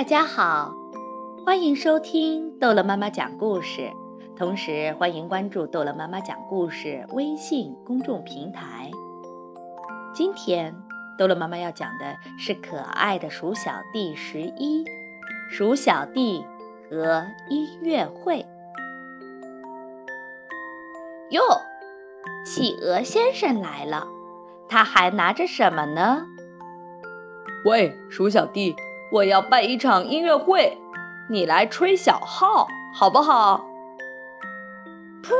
大家好，欢迎收听逗乐妈妈讲故事，同时欢迎关注逗乐妈妈讲故事微信公众平台。今天逗乐妈妈要讲的是可爱的鼠小弟十一，鼠小弟和音乐会。哟，企鹅先生来了，他还拿着什么呢？喂，鼠小弟。我要办一场音乐会，你来吹小号好不好？噗！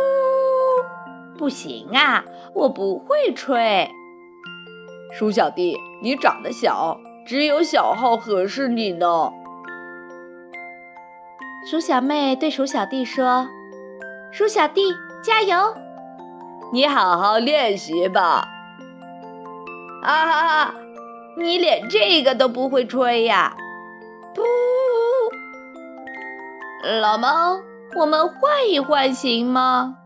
不行啊，我不会吹。鼠小弟，你长得小，只有小号合适你呢。鼠小妹对鼠小弟说：“鼠小弟，加油！你好好练习吧。”啊哈哈！你连这个都不会吹呀！不，老猫，我们换一换行吗？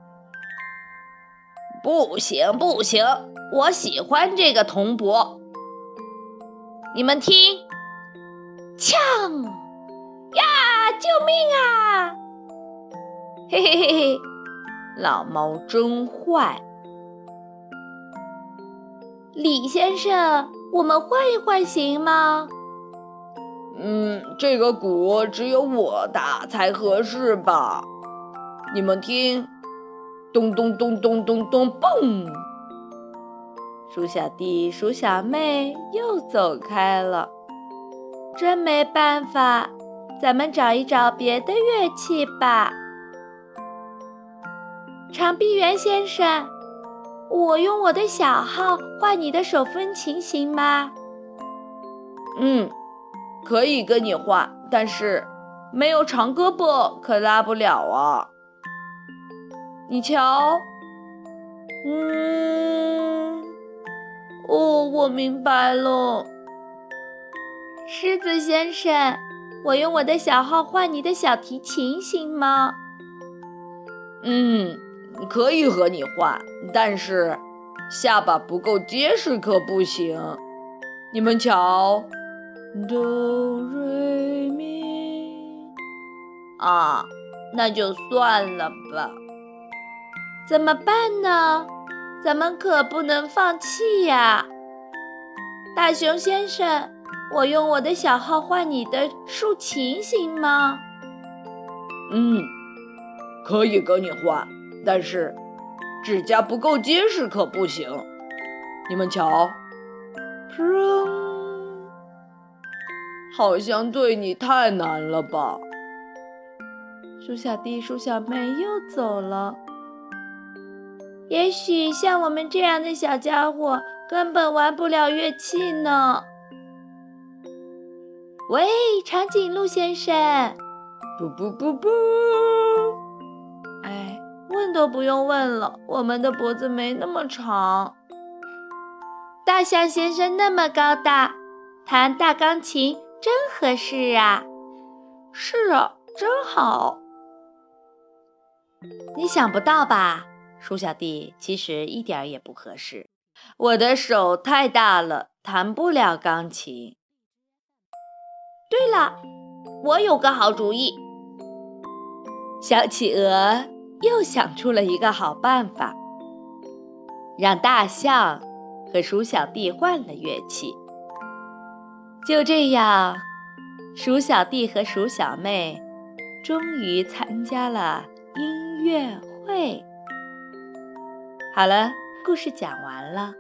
不行，不行，我喜欢这个铜钹。你们听，呛呀！救命啊！嘿嘿嘿嘿，老猫真坏。李先生，我们换一换行吗？嗯，这个鼓只有我打才合适吧？你们听，咚咚咚咚咚咚，嘣！鼠小弟、鼠小妹又走开了，真没办法，咱们找一找别的乐器吧。长臂猿先生，我用我的小号换你的手风琴行吗？嗯。可以跟你换，但是没有长胳膊可拉不了啊！你瞧，嗯，哦，我明白了。狮子先生，我用我的小号换你的小提琴行吗？嗯，可以和你换，但是下巴不够结实可不行。你们瞧。哆瑞咪啊，那就算了吧。怎么办呢？咱们可不能放弃呀！大熊先生，我用我的小号换你的竖琴行吗？嗯，可以跟你换，但是指甲不够结实可不行。你们瞧，砰！好像对你太难了吧？鼠小弟、鼠小妹又走了。也许像我们这样的小家伙根本玩不了乐器呢。喂，长颈鹿先生！不不不不！都不用问了，我们的脖子没那么长。大象先生那么高大，弹大钢琴。真合适啊！是啊，真好。你想不到吧，鼠小弟，其实一点也不合适。我的手太大了，弹不了钢琴。对了，我有个好主意。小企鹅又想出了一个好办法，让大象和鼠小弟换了乐器。就这样，鼠小弟和鼠小妹终于参加了音乐会。好了，故事讲完了，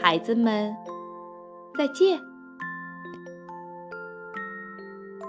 孩子们再见。